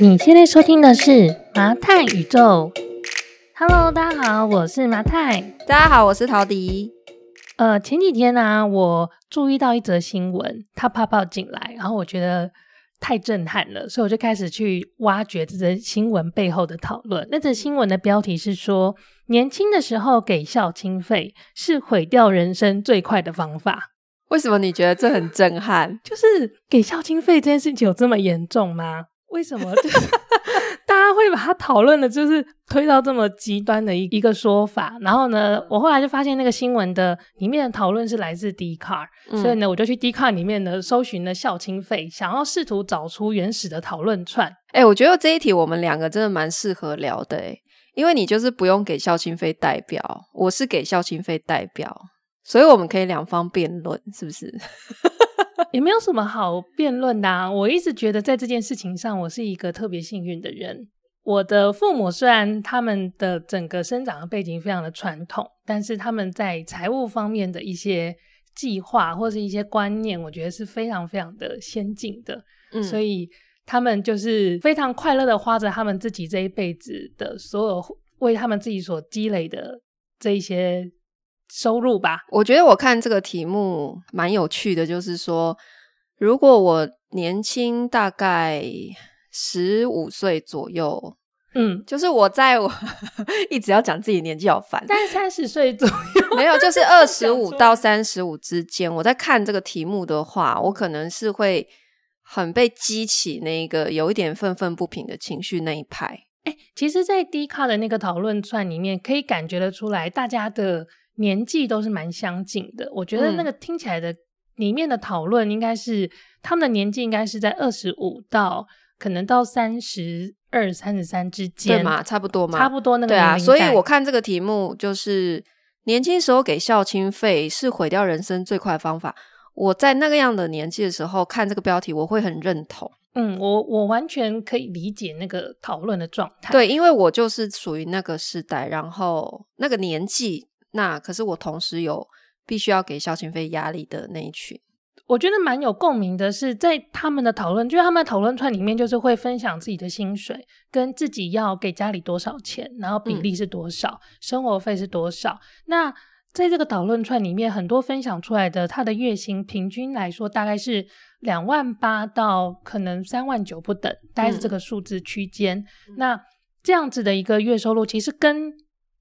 你现在收听的是麻太宇宙。Hello，大家好，我是麻太。大家好，我是陶迪。呃，前几天呢、啊，我注意到一则新闻，它泡泡进来，然后我觉得太震撼了，所以我就开始去挖掘这则新闻背后的讨论。那则新闻的标题是说，年轻的时候给校经费是毁掉人生最快的方法。为什么你觉得这很震撼？就是给校经费这件事情有这么严重吗？为什么 就是大家会把它讨论的，就是推到这么极端的一一个说法？然后呢，我后来就发现那个新闻的里面的讨论是来自 Dcard，嗯，所以呢，我就去 Dcard 里面呢搜寻了孝亲费，想要试图找出原始的讨论串。哎、欸，我觉得这一题我们两个真的蛮适合聊的，哎，因为你就是不用给孝亲费代表，我是给孝亲费代表，所以我们可以两方辩论，是不是？也没有什么好辩论的啊。我一直觉得在这件事情上，我是一个特别幸运的人。我的父母虽然他们的整个生长的背景非常的传统，但是他们在财务方面的一些计划或是一些观念，我觉得是非常非常的先进的。嗯，所以他们就是非常快乐的花着他们自己这一辈子的所有为他们自己所积累的这一些。收入吧，我觉得我看这个题目蛮有趣的，就是说，如果我年轻大概十五岁左右，嗯，就是我在我 一直要讲自己年纪好烦，但是三十岁左右没有，就是二十五到三十五之间，我在看这个题目的话，我可能是会很被激起那个有一点愤愤不平的情绪那一派。哎，其实，在 Dcard 的那个讨论串里面，可以感觉得出来，大家的。年纪都是蛮相近的，我觉得那个听起来的里面的讨论应该是、嗯、他们的年纪应该是在二十五到可能到三十二、三十三之间，对嘛？差不多嘛？差不多那个对啊。所以我看这个题目就是年轻时候给校青费是毁掉人生最快的方法。我在那个样的年纪的时候看这个标题，我会很认同。嗯，我我完全可以理解那个讨论的状态。对，因为我就是属于那个时代，然后那个年纪。那可是我同时有必须要给孝亲费压力的那一群，我觉得蛮有共鸣的是，在他们的讨论，就是他们的讨论串里面，就是会分享自己的薪水跟自己要给家里多少钱，然后比例是多少，嗯、生活费是多少。那在这个讨论串里面，很多分享出来的他的月薪平均来说大概是两万八到可能三万九不等，大概是这个数字区间。嗯、那这样子的一个月收入，其实跟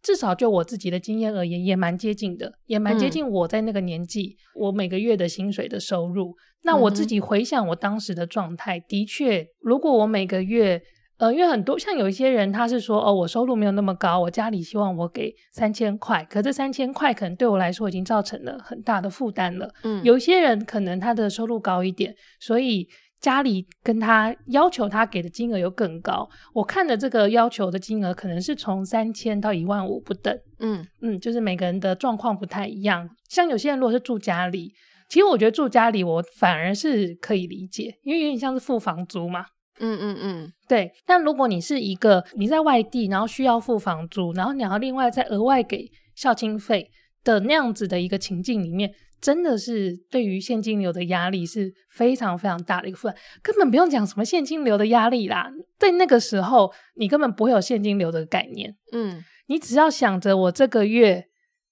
至少就我自己的经验而言，也蛮接近的，也蛮接近我在那个年纪、嗯、我每个月的薪水的收入。那我自己回想我当时的状态，嗯、的确，如果我每个月，呃，因为很多像有一些人，他是说，哦，我收入没有那么高，我家里希望我给三千块，可这三千块可能对我来说已经造成了很大的负担了。嗯，有一些人可能他的收入高一点，所以。家里跟他要求他给的金额又更高，我看的这个要求的金额可能是从三千到一万五不等，嗯嗯，就是每个人的状况不太一样。像有些人如果是住家里，其实我觉得住家里我反而是可以理解，因为有点像是付房租嘛，嗯嗯嗯，对。但如果你是一个你在外地，然后需要付房租，然后你要另外再额外给孝亲费的那样子的一个情境里面。真的是对于现金流的压力是非常非常大的一个负担，根本不用讲什么现金流的压力啦，在那个时候你根本不会有现金流的概念，嗯，你只要想着我这个月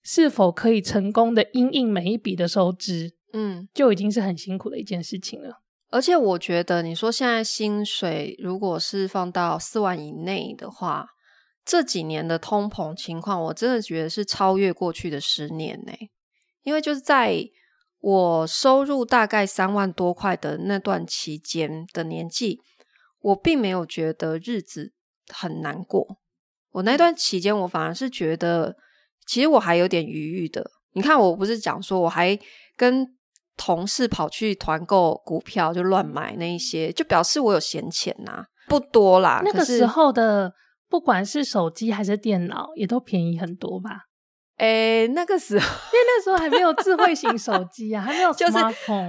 是否可以成功的因应每一笔的收支，嗯，就已经是很辛苦的一件事情了。而且我觉得你说现在薪水如果是放到四万以内的话，这几年的通膨情况，我真的觉得是超越过去的十年呢。因为就是在我收入大概三万多块的那段期间的年纪，我并没有觉得日子很难过。我那段期间，我反而是觉得，其实我还有点余裕的。你看，我不是讲说我还跟同事跑去团购股票，就乱买那一些，就表示我有闲钱呐、啊，不多啦。那个时候的不管是手机还是电脑，也都便宜很多吧。诶，那个时候，因为那时候还没有智慧型手机啊，还没有 就是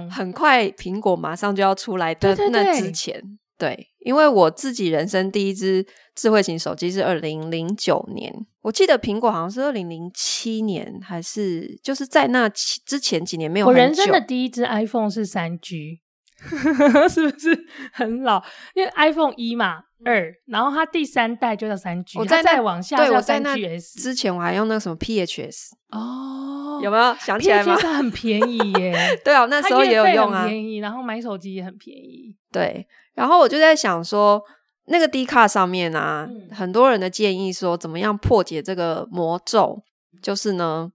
很快苹果马上就要出来的那之前，对，因为我自己人生第一支智慧型手机是二零零九年，我记得苹果好像是二零零七年，还是就是在那之前几年没有。我人生的第一支 iPhone 是三 G，是不是 很老？因为 iPhone 一嘛，二，然后它第三代就叫三 G，我在再往下叫三 GS。之前我还用那个什么 PHS 哦，有没有想起来吗？PHS 很便宜耶，对啊，那时候也有用啊，便宜，然后买手机也很便宜。对，然后我就在想说，那个 D 卡上面啊，嗯、很多人的建议说，怎么样破解这个魔咒，就是呢。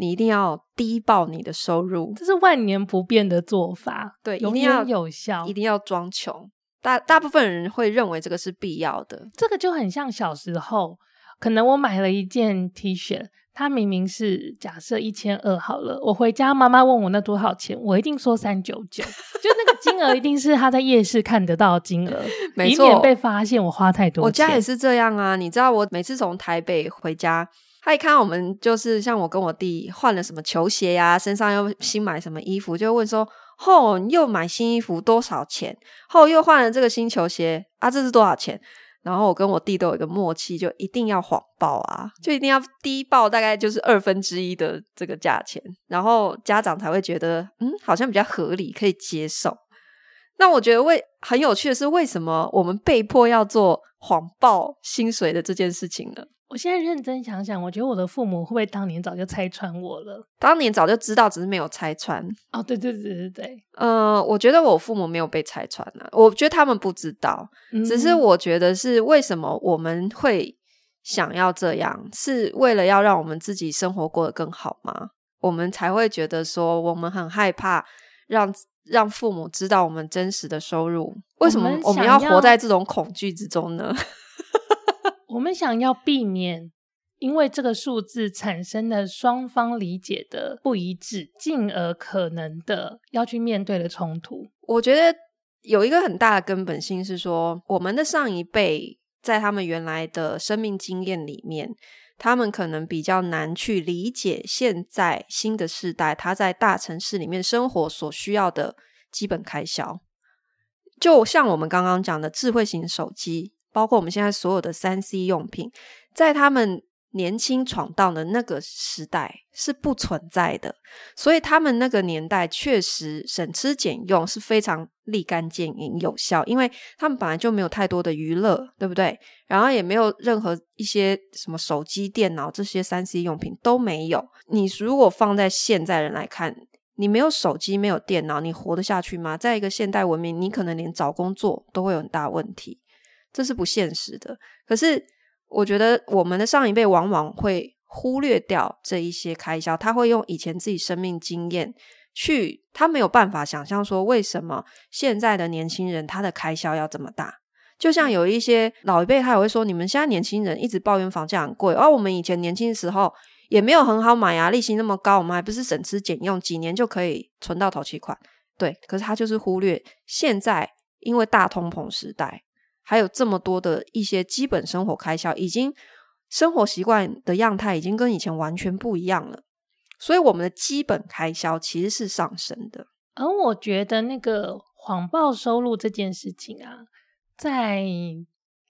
你一定要低报你的收入，这是万年不变的做法。对，永远有效，一定要装穷。大大部分人会认为这个是必要的。这个就很像小时候，可能我买了一件 T 恤，它明明是假设一千二好了，我回家妈妈问我那多少钱，我一定说三九九，就那个金额一定是他在夜市看得到的金额，没错，以免被发现我花太多。我家也是这样啊，你知道，我每次从台北回家。他一看我们就是像我跟我弟换了什么球鞋呀、啊，身上又新买什么衣服，就问说：“后、又买新衣服多少钱？后、又换了这个新球鞋啊，这是多少钱？”然后我跟我弟都有一个默契，就一定要谎报啊，就一定要低报，大概就是二分之一的这个价钱，然后家长才会觉得嗯，好像比较合理，可以接受。那我觉得为很有趣的是，为什么我们被迫要做谎报薪水的这件事情呢？我现在认真想想，我觉得我的父母会不会当年早就拆穿我了？当年早就知道，只是没有拆穿。哦，对对对对对。呃，我觉得我父母没有被拆穿啊，我觉得他们不知道，嗯、只是我觉得是为什么我们会想要这样，是为了要让我们自己生活过得更好吗？我们才会觉得说，我们很害怕让让父母知道我们真实的收入。为什么我们要活在这种恐惧之中呢？我们想要避免因为这个数字产生的双方理解的不一致，进而可能的要去面对的冲突。我觉得有一个很大的根本性是说，我们的上一辈在他们原来的生命经验里面，他们可能比较难去理解现在新的世代他在大城市里面生活所需要的基本开销。就像我们刚刚讲的智慧型手机。包括我们现在所有的三 C 用品，在他们年轻闯荡的那个时代是不存在的，所以他们那个年代确实省吃俭用是非常立竿见影有效，因为他们本来就没有太多的娱乐，对不对？然后也没有任何一些什么手机、电脑这些三 C 用品都没有。你如果放在现在人来看，你没有手机、没有电脑，你活得下去吗？在一个现代文明，你可能连找工作都会有很大问题。这是不现实的。可是，我觉得我们的上一辈往往会忽略掉这一些开销，他会用以前自己生命经验去，他没有办法想象说为什么现在的年轻人他的开销要这么大。就像有一些老一辈，他也会说：“你们现在年轻人一直抱怨房价很贵，而、哦、我们以前年轻的时候也没有很好买啊，利息那么高，我们还不是省吃俭用，几年就可以存到头期款。”对，可是他就是忽略现在因为大通膨时代。还有这么多的一些基本生活开销，已经生活习惯的样态已经跟以前完全不一样了，所以我们的基本开销其实是上升的。而我觉得那个谎报收入这件事情啊，在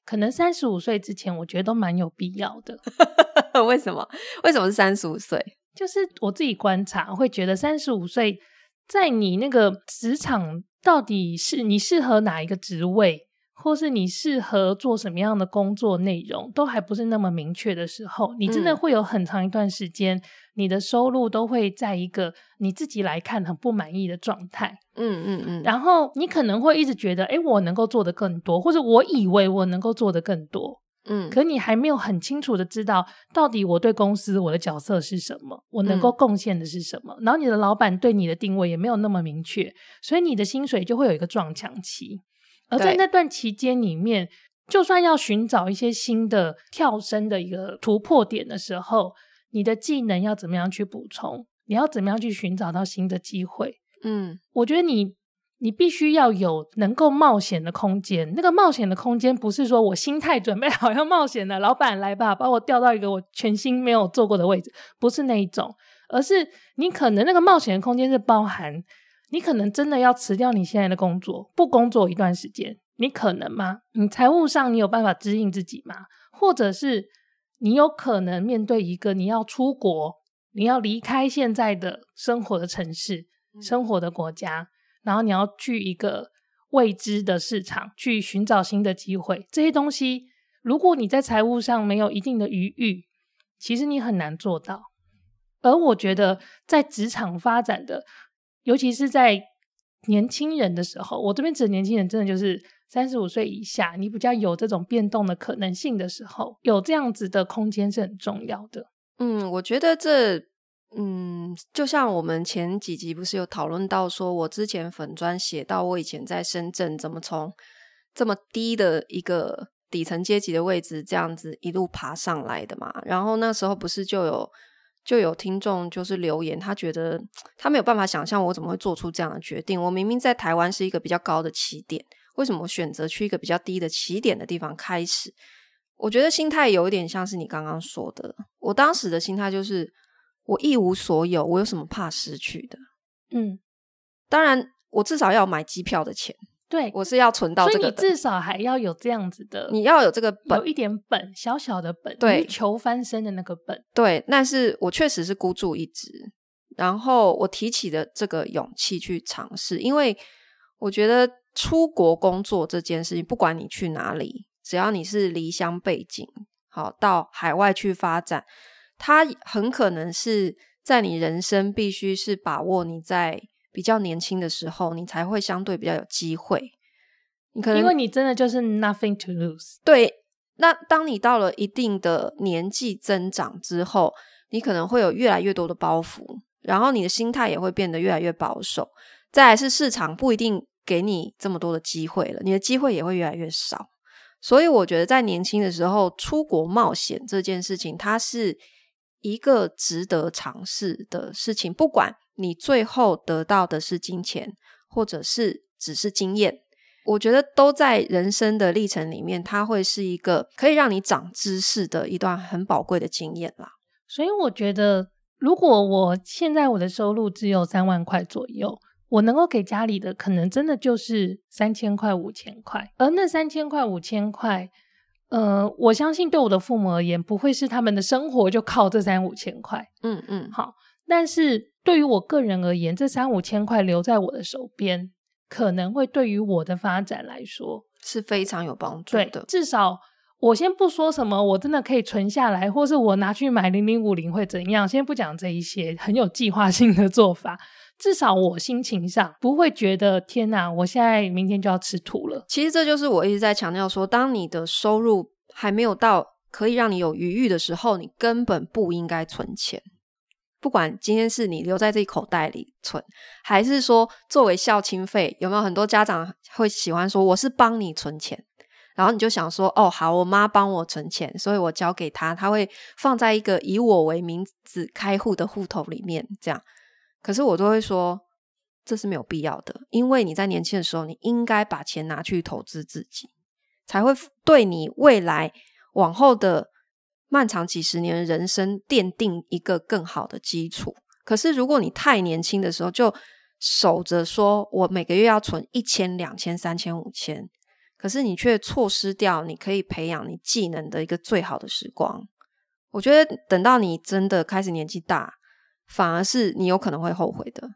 可能三十五岁之前，我觉得都蛮有必要的。为什么？为什么是三十五岁？就是我自己观察，会觉得三十五岁在你那个职场到底是你适合哪一个职位？或是你适合做什么样的工作内容，都还不是那么明确的时候，你真的会有很长一段时间，嗯、你的收入都会在一个你自己来看很不满意的状态。嗯嗯嗯。然后你可能会一直觉得，诶，我能够做的更多，或者我以为我能够做的更多。嗯。可你还没有很清楚的知道，到底我对公司我的角色是什么，我能够贡献的是什么。嗯、然后你的老板对你的定位也没有那么明确，所以你的薪水就会有一个撞墙期。而在那段期间里面，就算要寻找一些新的跳升的一个突破点的时候，你的技能要怎么样去补充？你要怎么样去寻找到新的机会？嗯，我觉得你你必须要有能够冒险的空间。那个冒险的空间不是说我心态准备好要冒险了，老板来吧，把我调到一个我全新没有做过的位置，不是那一种，而是你可能那个冒险的空间是包含。你可能真的要辞掉你现在的工作，不工作一段时间，你可能吗？你财务上你有办法支应自己吗？或者是你有可能面对一个你要出国，你要离开现在的生活的城市、生活的国家，然后你要去一个未知的市场，去寻找新的机会。这些东西，如果你在财务上没有一定的余裕，其实你很难做到。而我觉得，在职场发展的，尤其是在年轻人的时候，我这边指年轻人，真的就是三十五岁以下，你比较有这种变动的可能性的时候，有这样子的空间是很重要的。嗯，我觉得这。嗯，就像我们前几集不是有讨论到，说我之前粉砖写到我以前在深圳怎么从这么低的一个底层阶级的位置这样子一路爬上来的嘛。然后那时候不是就有就有听众就是留言，他觉得他没有办法想象我怎么会做出这样的决定。我明明在台湾是一个比较高的起点，为什么我选择去一个比较低的起点的地方开始？我觉得心态有一点像是你刚刚说的，我当时的心态就是。我一无所有，我有什么怕失去的？嗯，当然，我至少要买机票的钱。对，我是要存到这个。所以你至少还要有这样子的，你要有这个本，有一点本，小小的本，对，求翻身的那个本。对，但是我确实是孤注一掷，然后我提起的这个勇气去尝试，因为我觉得出国工作这件事情，不管你去哪里，只要你是离乡背景，好，到海外去发展。它很可能是在你人生必须是把握你在比较年轻的时候，你才会相对比较有机会。你可能因为你真的就是 nothing to lose。对，那当你到了一定的年纪增长之后，你可能会有越来越多的包袱，然后你的心态也会变得越来越保守。再来是市场不一定给你这么多的机会了，你的机会也会越来越少。所以我觉得在年轻的时候出国冒险这件事情，它是。一个值得尝试的事情，不管你最后得到的是金钱，或者是只是经验，我觉得都在人生的历程里面，它会是一个可以让你长知识的一段很宝贵的经验啦。所以我觉得，如果我现在我的收入只有三万块左右，我能够给家里的可能真的就是三千块、五千块，而那三千块、五千块。呃，我相信对我的父母而言，不会是他们的生活就靠这三五千块。嗯嗯，好。但是对于我个人而言，这三五千块留在我的手边，可能会对于我的发展来说是非常有帮助的。对，至少我先不说什么，我真的可以存下来，或是我拿去买零零五零会怎样？先不讲这一些很有计划性的做法。至少我心情上不会觉得天哪，我现在明天就要吃土了。其实这就是我一直在强调说，当你的收入还没有到可以让你有余裕的时候，你根本不应该存钱。不管今天是你留在这口袋里存，还是说作为孝亲费，有没有很多家长会喜欢说我是帮你存钱，然后你就想说哦好，我妈帮我存钱，所以我交给她，她会放在一个以我为名字开户的户头里面，这样。可是我都会说，这是没有必要的，因为你在年轻的时候，你应该把钱拿去投资自己，才会对你未来往后的漫长几十年人生奠定一个更好的基础。可是如果你太年轻的时候就守着说，我每个月要存一千、两千、三千、五千，可是你却错失掉你可以培养你技能的一个最好的时光。我觉得等到你真的开始年纪大。反而是你有可能会后悔的。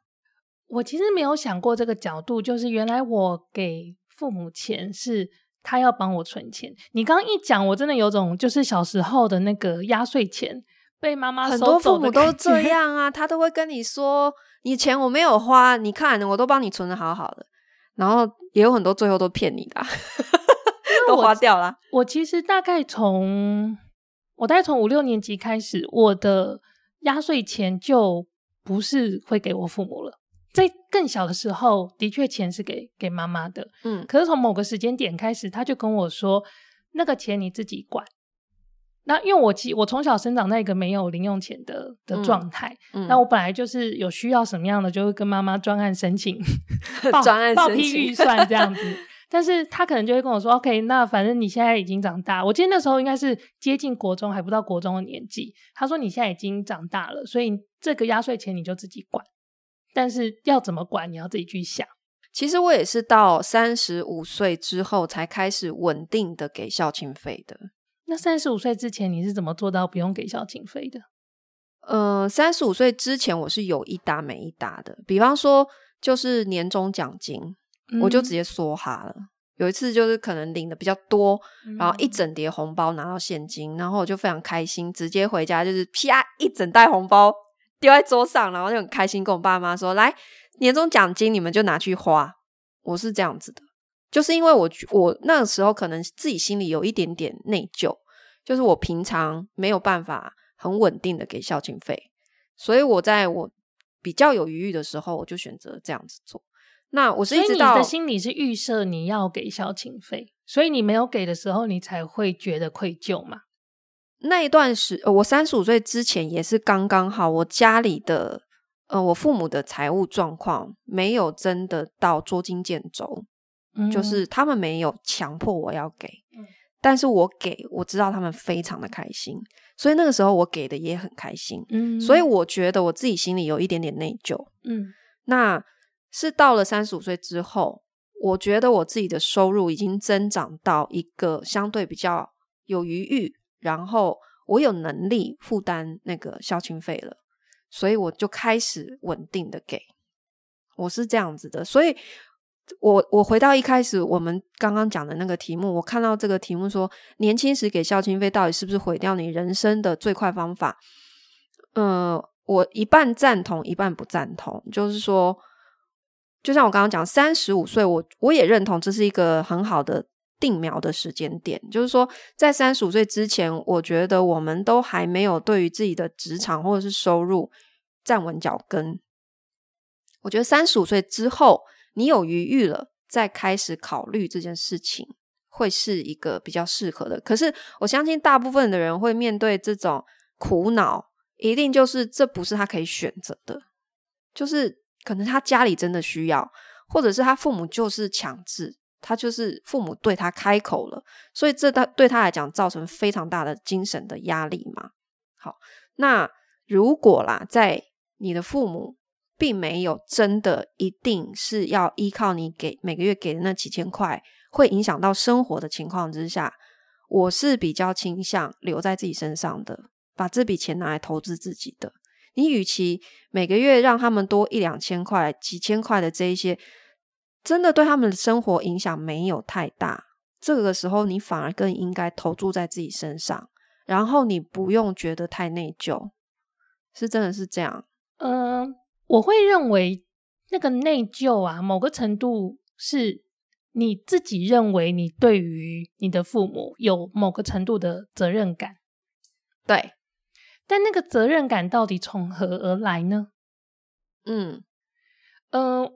我其实没有想过这个角度，就是原来我给父母钱是他要帮我存钱。你刚刚一讲，我真的有种就是小时候的那个压岁钱被妈妈。很多父母都这样啊，他都会跟你说：“你钱我没有花，你看我都帮你存的好好的。”然后也有很多最后都骗你的，都花掉了。我其实大概从我大概从五六年级开始，我的。压岁钱就不是会给我父母了，在更小的时候，的确钱是给给妈妈的，嗯，可是从某个时间点开始，他就跟我说，那个钱你自己管。那因为我其我从小生长在一个没有零用钱的的状态，嗯，那我本来就是有需要什么样的，就会跟妈妈专案申请，专案报批预算这样子。但是他可能就会跟我说：“OK，那反正你现在已经长大。我记得那时候应该是接近国中，还不到国中的年纪。他说你现在已经长大了，所以这个压岁钱你就自己管。但是要怎么管，你要自己去想。其实我也是到三十五岁之后才开始稳定的给孝亲费的。那三十五岁之前你是怎么做到不用给孝亲费的？呃，三十五岁之前我是有一搭没一搭的。比方说，就是年终奖金。”嗯、我就直接梭哈了。有一次就是可能领的比较多，嗯、然后一整叠红包拿到现金，然后我就非常开心，直接回家就是啪一整袋红包丢在桌上，然后就很开心跟我爸妈说：“来，年终奖金你们就拿去花。”我是这样子的，就是因为我我那个时候可能自己心里有一点点内疚，就是我平常没有办法很稳定的给孝敬费，所以我在我比较有余裕的时候，我就选择这样子做。那我是一直到你的心里是预设你要给孝亲费，所以你没有给的时候，你才会觉得愧疚嘛？那一段时，呃，我三十五岁之前也是刚刚好，我家里的呃，我父母的财务状况没有真的到捉襟见肘，嗯，就是他们没有强迫我要给，嗯，但是我给我知道他们非常的开心，所以那个时候我给的也很开心，嗯，所以我觉得我自己心里有一点点内疚，嗯，那。是到了三十五岁之后，我觉得我自己的收入已经增长到一个相对比较有余裕，然后我有能力负担那个孝亲费了，所以我就开始稳定的给。我是这样子的，所以我我回到一开始我们刚刚讲的那个题目，我看到这个题目说年轻时给孝亲费到底是不是毁掉你人生的最快方法？嗯、呃，我一半赞同，一半不赞同，就是说。就像我刚刚讲，三十五岁，我我也认同这是一个很好的定苗的时间点。就是说，在三十五岁之前，我觉得我们都还没有对于自己的职场或者是收入站稳脚跟。我觉得三十五岁之后，你有余裕了，再开始考虑这件事情，会是一个比较适合的。可是，我相信大部分的人会面对这种苦恼，一定就是这不是他可以选择的，就是。可能他家里真的需要，或者是他父母就是强制，他就是父母对他开口了，所以这他对他来讲造成非常大的精神的压力嘛。好，那如果啦，在你的父母并没有真的一定是要依靠你给每个月给的那几千块，会影响到生活的情况之下，我是比较倾向留在自己身上的，把这笔钱拿来投资自己的。你与其每个月让他们多一两千块、几千块的这一些，真的对他们的生活影响没有太大。这个时候，你反而更应该投注在自己身上，然后你不用觉得太内疚，是真的是这样。嗯、呃，我会认为那个内疚啊，某个程度是你自己认为你对于你的父母有某个程度的责任感，对。但那个责任感到底从何而来呢？嗯，呃，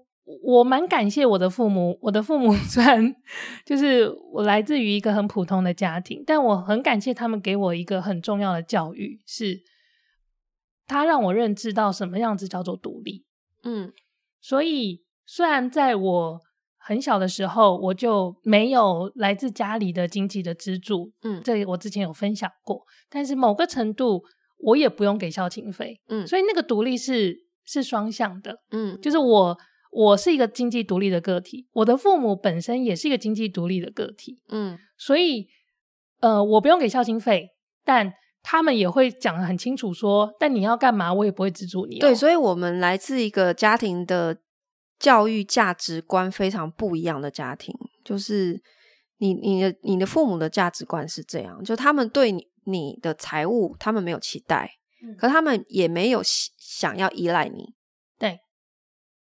我蛮感谢我的父母。我的父母 虽然就是我来自于一个很普通的家庭，但我很感谢他们给我一个很重要的教育，是他让我认知到什么样子叫做独立。嗯，所以虽然在我很小的时候，我就没有来自家里的经济的资助，嗯，这我之前有分享过，但是某个程度。我也不用给孝亲费，嗯，所以那个独立是是双向的，嗯，就是我我是一个经济独立的个体，我的父母本身也是一个经济独立的个体，嗯，所以呃，我不用给孝亲费，但他们也会讲得很清楚说，但你要干嘛，我也不会资助你哦。对，所以我们来自一个家庭的教育价值观非常不一样的家庭，就是你你的你的父母的价值观是这样，就他们对你。你的财务，他们没有期待，嗯、可他们也没有想要依赖你。对，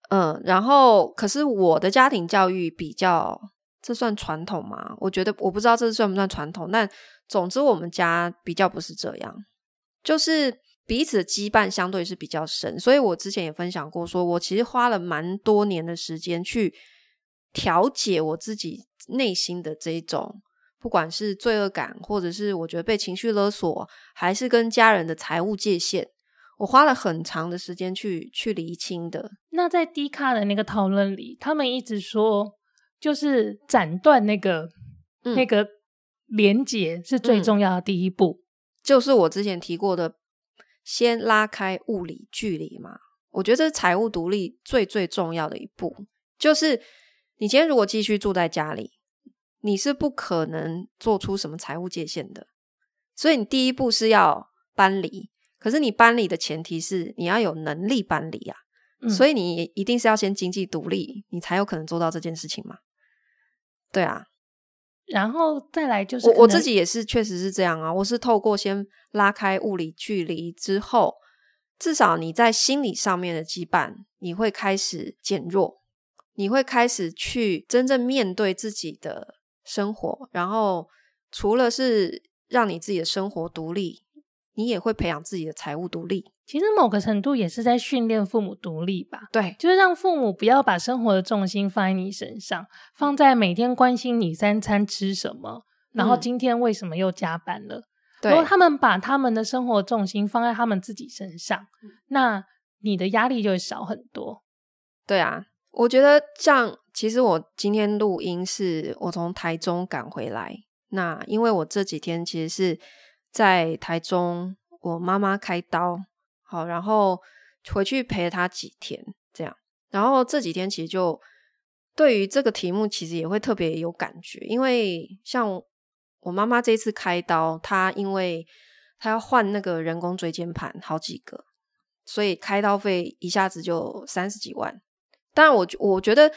嗯，然后可是我的家庭教育比较，这算传统吗？我觉得我不知道这算不算传统，但总之我们家比较不是这样，就是彼此的羁绊相对是比较深。所以我之前也分享过，说我其实花了蛮多年的时间去调解我自己内心的这一种。不管是罪恶感，或者是我觉得被情绪勒索，还是跟家人的财务界限，我花了很长的时间去去厘清的。那在低卡的那个讨论里，他们一直说，就是斩断那个、嗯、那个连结是最重要的第一步，嗯、就是我之前提过的，先拉开物理距离嘛。我觉得这是财务独立最最重要的一步，就是你今天如果继续住在家里。你是不可能做出什么财务界限的，所以你第一步是要搬离。可是你搬离的前提是你要有能力搬离啊，嗯、所以你一定是要先经济独立，你才有可能做到这件事情嘛。对啊，然后再来就是我我自己也是，确实是这样啊。我是透过先拉开物理距离之后，至少你在心理上面的羁绊，你会开始减弱，你会开始去真正面对自己的生活，然后除了是让你自己的生活独立，你也会培养自己的财务独立。其实某个程度也是在训练父母独立吧。对，就是让父母不要把生活的重心放在你身上，放在每天关心你三餐吃什么，然后今天为什么又加班了。对，如果他们把他们的生活重心放在他们自己身上，那你的压力就会少很多。对啊，我觉得像其实我今天录音是我从台中赶回来，那因为我这几天其实是在台中，我妈妈开刀。好，然后回去陪了她几天，这样。然后这几天其实就对于这个题目，其实也会特别有感觉，因为像我妈妈这次开刀，她因为她要换那个人工椎间盘好几个，所以开刀费一下子就三十几万。当然我，我我觉得。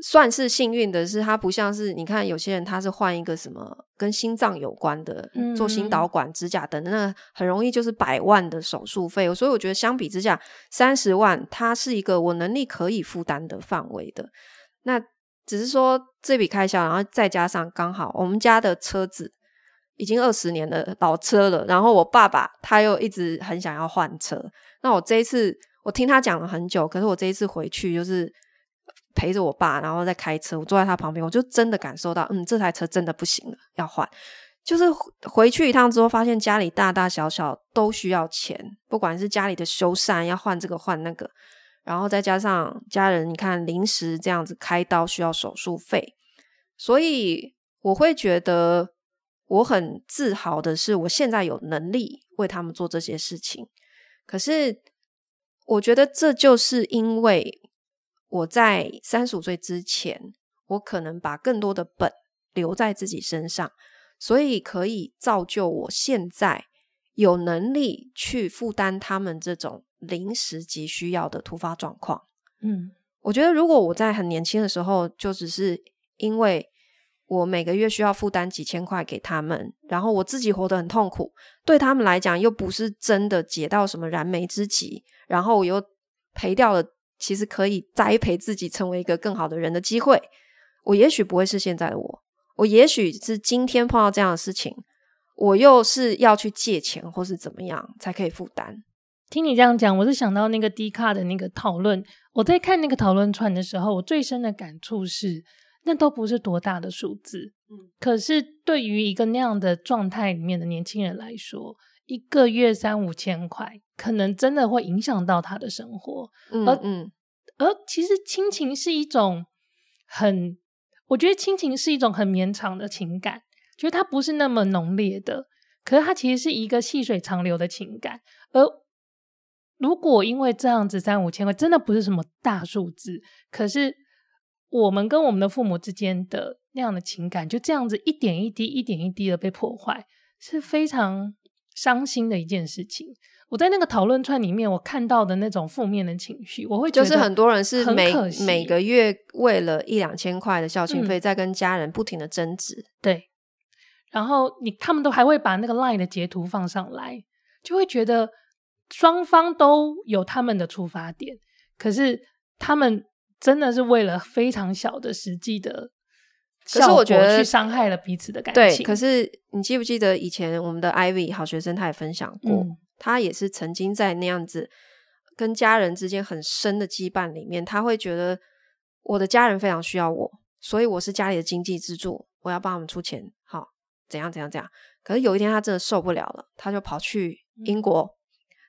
算是幸运的是，他不像是你看有些人，他是换一个什么跟心脏有关的，嗯、做心导管、指甲等等，那很容易就是百万的手术费。所以我觉得相比之下，三十万它是一个我能力可以负担的范围的。那只是说这笔开销，然后再加上刚好我们家的车子已经二十年的老车了，然后我爸爸他又一直很想要换车。那我这一次我听他讲了很久，可是我这一次回去就是。陪着我爸，然后再开车，我坐在他旁边，我就真的感受到，嗯，这台车真的不行了，要换。就是回去一趟之后，发现家里大大小小都需要钱，不管是家里的修缮要换这个换那个，然后再加上家人，你看临时这样子开刀需要手术费，所以我会觉得我很自豪的是，我现在有能力为他们做这些事情。可是我觉得这就是因为。我在三十五岁之前，我可能把更多的本留在自己身上，所以可以造就我现在有能力去负担他们这种临时急需要的突发状况。嗯，我觉得如果我在很年轻的时候，就只是因为我每个月需要负担几千块给他们，然后我自己活得很痛苦，对他们来讲又不是真的解到什么燃眉之急，然后我又赔掉了。其实可以栽培自己成为一个更好的人的机会，我也许不会是现在的我，我也许是今天碰到这样的事情，我又是要去借钱或是怎么样才可以负担。听你这样讲，我是想到那个 D 卡的那个讨论。我在看那个讨论串的时候，我最深的感触是，那都不是多大的数字，嗯，可是对于一个那样的状态里面的年轻人来说。一个月三五千块，可能真的会影响到他的生活。嗯嗯，而，而其实亲情是一种很，我觉得亲情是一种很绵长的情感，就是它不是那么浓烈的，可是它其实是一个细水长流的情感。而如果因为这样子三五千块，真的不是什么大数字，可是我们跟我们的父母之间的那样的情感，就这样子一点一滴、一点一滴的被破坏，是非常。伤心的一件事情，我在那个讨论串里面，我看到的那种负面的情绪，我会觉得就是很多人是每每个月为了一两千块的孝亲费，在跟家人不停的争执。对，然后你他们都还会把那个 line 的截图放上来，就会觉得双方都有他们的出发点，可是他们真的是为了非常小的实际的。可是我觉得去伤害了彼此的感情。对，可是你记不记得以前我们的 Ivy 好学生，他也分享过，嗯、他也是曾经在那样子跟家人之间很深的羁绊里面，他会觉得我的家人非常需要我，所以我是家里的经济支柱，我要帮他们出钱，好，怎样怎样怎样。可是有一天他真的受不了了，他就跑去英国，嗯、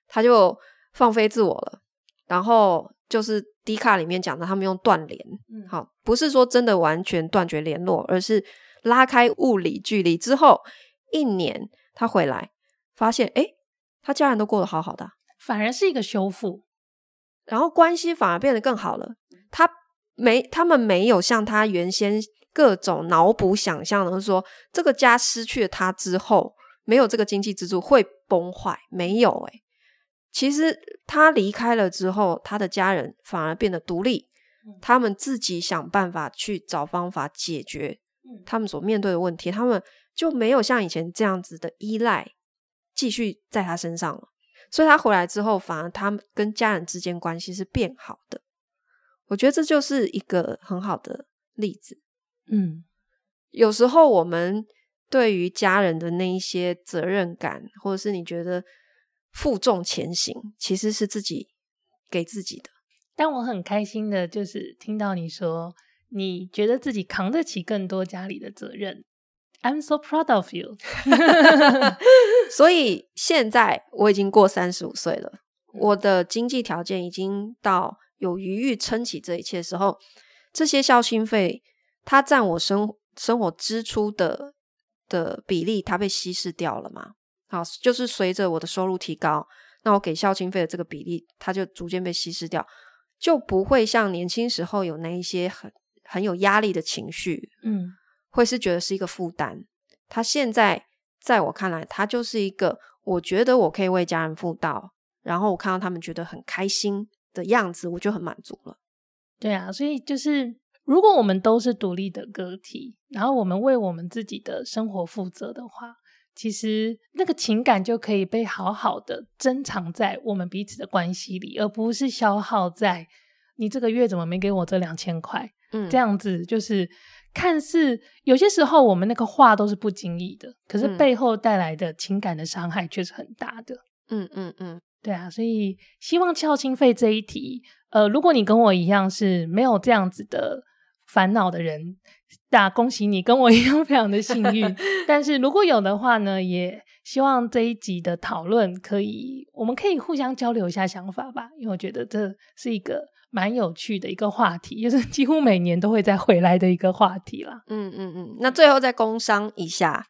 他就放飞自我了，然后就是。D 卡里面讲的，他们用断联，嗯、好，不是说真的完全断绝联络，而是拉开物理距离之后，一年他回来，发现，诶，他家人都过得好好的，反而是一个修复，然后关系反而变得更好了。他没，他们没有像他原先各种脑补想象的说，这个家失去了他之后，没有这个经济支柱会崩坏，没有诶，其实他离开了之后，他的家人反而变得独立，嗯、他们自己想办法去找方法解决他们所面对的问题，他们就没有像以前这样子的依赖继续在他身上了。所以他回来之后，反而他们跟家人之间关系是变好的。我觉得这就是一个很好的例子。嗯，有时候我们对于家人的那一些责任感，或者是你觉得负重前行，其实是自己给自己的。但我很开心的就是听到你说，你觉得自己扛得起更多家里的责任。I'm so proud of you。所以现在我已经过三十五岁了，我的经济条件已经到有余裕撑起这一切的时候，这些孝心费它占我生生活支出的的比例，它被稀释掉了嘛？好，就是随着我的收入提高，那我给孝亲费的这个比例，它就逐渐被稀释掉，就不会像年轻时候有那一些很很有压力的情绪，嗯。会是觉得是一个负担，他现在在我看来，他就是一个我觉得我可以为家人负到，然后我看到他们觉得很开心的样子，我就很满足了。对啊，所以就是如果我们都是独立的个体，然后我们为我们自己的生活负责的话，其实那个情感就可以被好好的珍藏在我们彼此的关系里，而不是消耗在你这个月怎么没给我这两千块，嗯，这样子就是。看似有些时候我们那个话都是不经意的，可是背后带来的情感的伤害却是很大的。嗯嗯嗯，对啊，所以希望孝亲费这一题，呃，如果你跟我一样是没有这样子的烦恼的人，那恭喜你跟我一样非常的幸运。但是如果有的话呢，也希望这一集的讨论可以，我们可以互相交流一下想法吧，因为我觉得这是一个。蛮有趣的一个话题，就是 几乎每年都会再回来的一个话题啦。嗯嗯嗯。那最后再工商一下，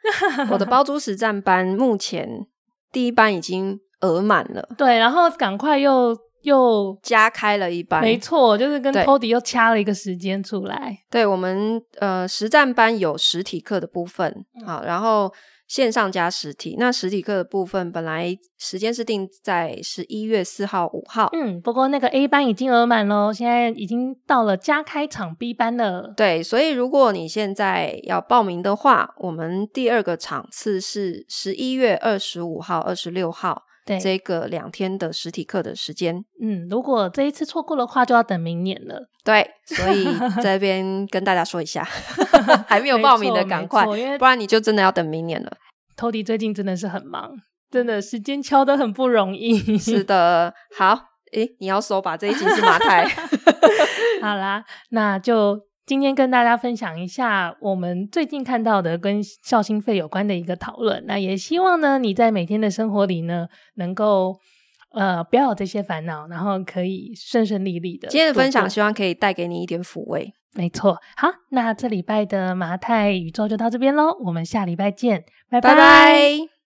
我的包租实战班目前第一班已经额满了。对，然后赶快又又加开了一班。没错，就是跟 Tody 又掐了一个时间出来。对，我们呃实战班有实体课的部分，好，然后。线上加实体，那实体课的部分本来时间是定在十一月四号、五号。嗯，不过那个 A 班已经额满喽，现在已经到了加开场 B 班了。对，所以如果你现在要报名的话，我们第二个场次是十一月二十五号、二十六号。对，这个两天的实体课的时间，嗯，如果这一次错过的话，就要等明年了。对，所以 在这边跟大家说一下，还没有报名的赶快，不然你就真的要等明年了。Tody 最近真的是很忙，真的时间敲得很不容易。是的，好，诶，你要收吧，这一集是马太。好啦，那就。今天跟大家分享一下我们最近看到的跟孝心费有关的一个讨论。那也希望呢，你在每天的生活里呢，能够呃不要有这些烦恼，然后可以顺顺利利的。今天的分享希望可以带给你一点抚慰。没错，好，那这礼拜的麻太宇宙就到这边喽，我们下礼拜见，拜拜。拜拜。